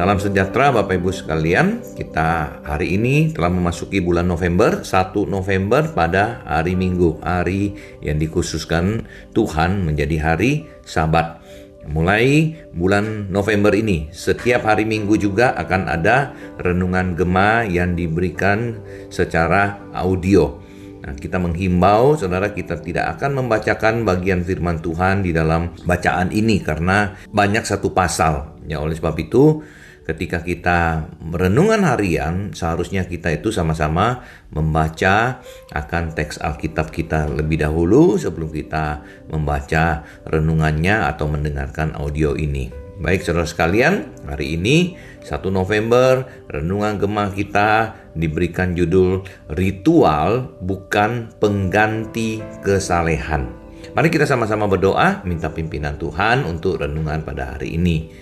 Salam sejahtera Bapak Ibu sekalian. Kita hari ini telah memasuki bulan November, 1 November pada hari Minggu, hari yang dikhususkan Tuhan menjadi hari Sabat. Mulai bulan November ini, setiap hari Minggu juga akan ada renungan gema yang diberikan secara audio. Nah, kita menghimbau saudara kita tidak akan membacakan bagian firman Tuhan di dalam bacaan ini karena banyak satu pasal. Ya, oleh sebab itu ketika kita merenungan harian, seharusnya kita itu sama-sama membaca akan teks Alkitab kita lebih dahulu sebelum kita membaca renungannya atau mendengarkan audio ini. Baik saudara sekalian, hari ini 1 November renungan gemah kita diberikan judul Ritual Bukan Pengganti Kesalehan. Mari kita sama-sama berdoa minta pimpinan Tuhan untuk renungan pada hari ini.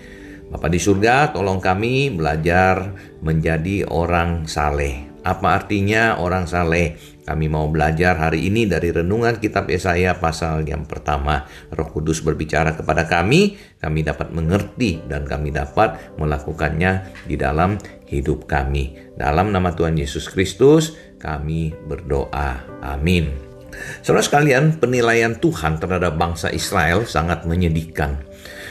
Bapak di surga, tolong kami belajar menjadi orang saleh. Apa artinya orang saleh? Kami mau belajar hari ini dari renungan kitab Yesaya pasal yang pertama. Roh Kudus berbicara kepada kami, kami dapat mengerti dan kami dapat melakukannya di dalam hidup kami. Dalam nama Tuhan Yesus Kristus, kami berdoa. Amin. Saudara sekalian, penilaian Tuhan terhadap bangsa Israel sangat menyedihkan.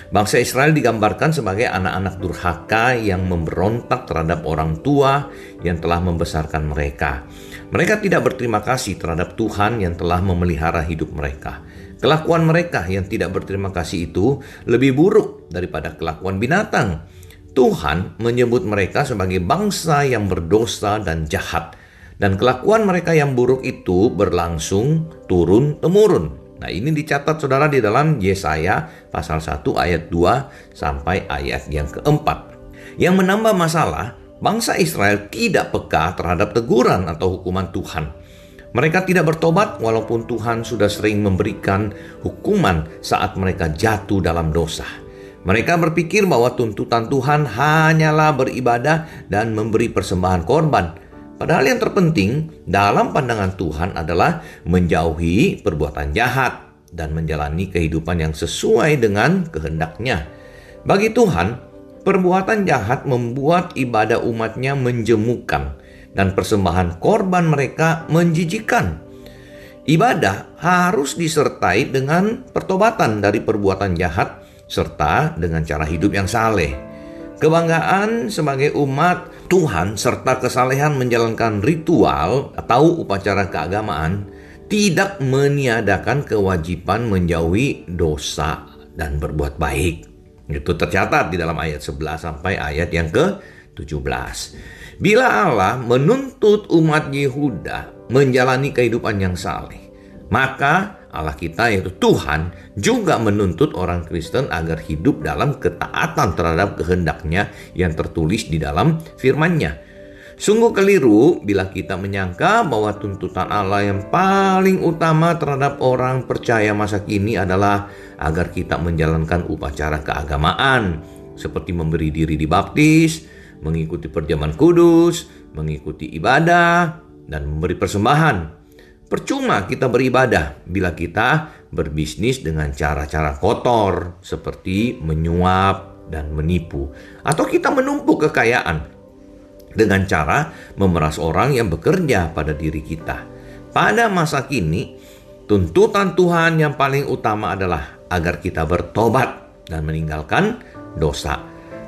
Bangsa Israel digambarkan sebagai anak-anak durhaka yang memberontak terhadap orang tua yang telah membesarkan mereka. Mereka tidak berterima kasih terhadap Tuhan yang telah memelihara hidup mereka. Kelakuan mereka yang tidak berterima kasih itu lebih buruk daripada kelakuan binatang. Tuhan menyebut mereka sebagai bangsa yang berdosa dan jahat, dan kelakuan mereka yang buruk itu berlangsung turun-temurun. Nah ini dicatat saudara di dalam Yesaya pasal 1 ayat 2 sampai ayat yang keempat. Yang menambah masalah, bangsa Israel tidak peka terhadap teguran atau hukuman Tuhan. Mereka tidak bertobat walaupun Tuhan sudah sering memberikan hukuman saat mereka jatuh dalam dosa. Mereka berpikir bahwa tuntutan Tuhan hanyalah beribadah dan memberi persembahan korban, Padahal yang terpenting dalam pandangan Tuhan adalah menjauhi perbuatan jahat dan menjalani kehidupan yang sesuai dengan kehendaknya. Bagi Tuhan, perbuatan jahat membuat ibadah umatnya menjemukan dan persembahan korban mereka menjijikan. Ibadah harus disertai dengan pertobatan dari perbuatan jahat serta dengan cara hidup yang saleh. Kebanggaan sebagai umat Tuhan serta kesalehan menjalankan ritual atau upacara keagamaan tidak meniadakan kewajiban menjauhi dosa dan berbuat baik. Itu tercatat di dalam ayat 11 sampai ayat yang ke-17. Bila Allah menuntut umat Yehuda menjalani kehidupan yang saleh, maka Allah kita yaitu Tuhan juga menuntut orang Kristen agar hidup dalam ketaatan terhadap kehendaknya yang tertulis di dalam firman-Nya. Sungguh keliru bila kita menyangka bahwa tuntutan Allah yang paling utama terhadap orang percaya masa kini adalah agar kita menjalankan upacara keagamaan seperti memberi diri dibaptis, mengikuti perjamuan kudus, mengikuti ibadah, dan memberi persembahan. Percuma kita beribadah bila kita berbisnis dengan cara-cara kotor seperti menyuap dan menipu atau kita menumpuk kekayaan dengan cara memeras orang yang bekerja pada diri kita. Pada masa kini, tuntutan Tuhan yang paling utama adalah agar kita bertobat dan meninggalkan dosa.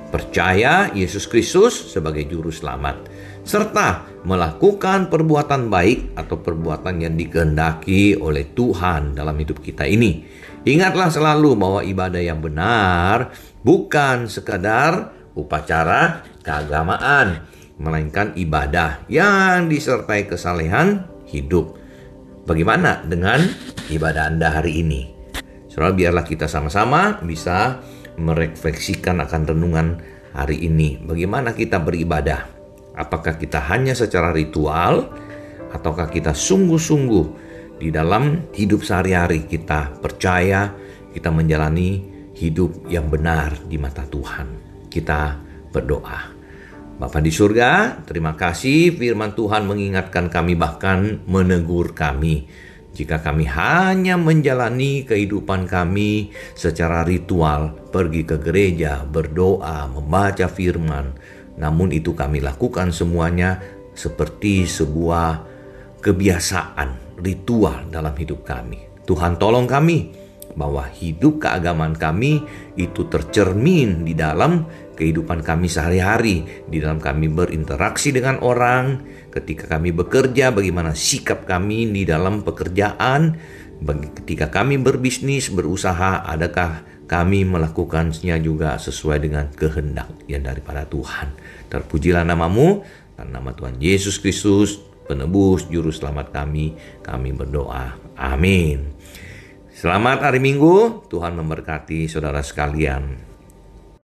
Percaya Yesus Kristus sebagai juru selamat serta melakukan perbuatan baik atau perbuatan yang dikehendaki oleh Tuhan dalam hidup kita ini. Ingatlah selalu bahwa ibadah yang benar bukan sekadar upacara keagamaan, melainkan ibadah yang disertai kesalehan hidup. Bagaimana dengan ibadah Anda hari ini? Saudara, biarlah kita sama-sama bisa merefleksikan akan renungan hari ini. Bagaimana kita beribadah? Apakah kita hanya secara ritual ataukah kita sungguh-sungguh di dalam hidup sehari-hari kita percaya kita menjalani hidup yang benar di mata Tuhan. Kita berdoa. Bapa di surga, terima kasih firman Tuhan mengingatkan kami bahkan menegur kami. Jika kami hanya menjalani kehidupan kami secara ritual, pergi ke gereja, berdoa, membaca firman, namun itu kami lakukan semuanya seperti sebuah kebiasaan, ritual dalam hidup kami. Tuhan tolong kami bahwa hidup keagamaan kami itu tercermin di dalam kehidupan kami sehari-hari, di dalam kami berinteraksi dengan orang, ketika kami bekerja, bagaimana sikap kami di dalam pekerjaan, ketika kami berbisnis, berusaha, adakah kami melakukannya juga sesuai dengan kehendak yang daripada Tuhan. Terpujilah namamu, dan nama Tuhan Yesus Kristus, penebus juru selamat kami, kami berdoa. Amin. Selamat hari Minggu, Tuhan memberkati saudara sekalian.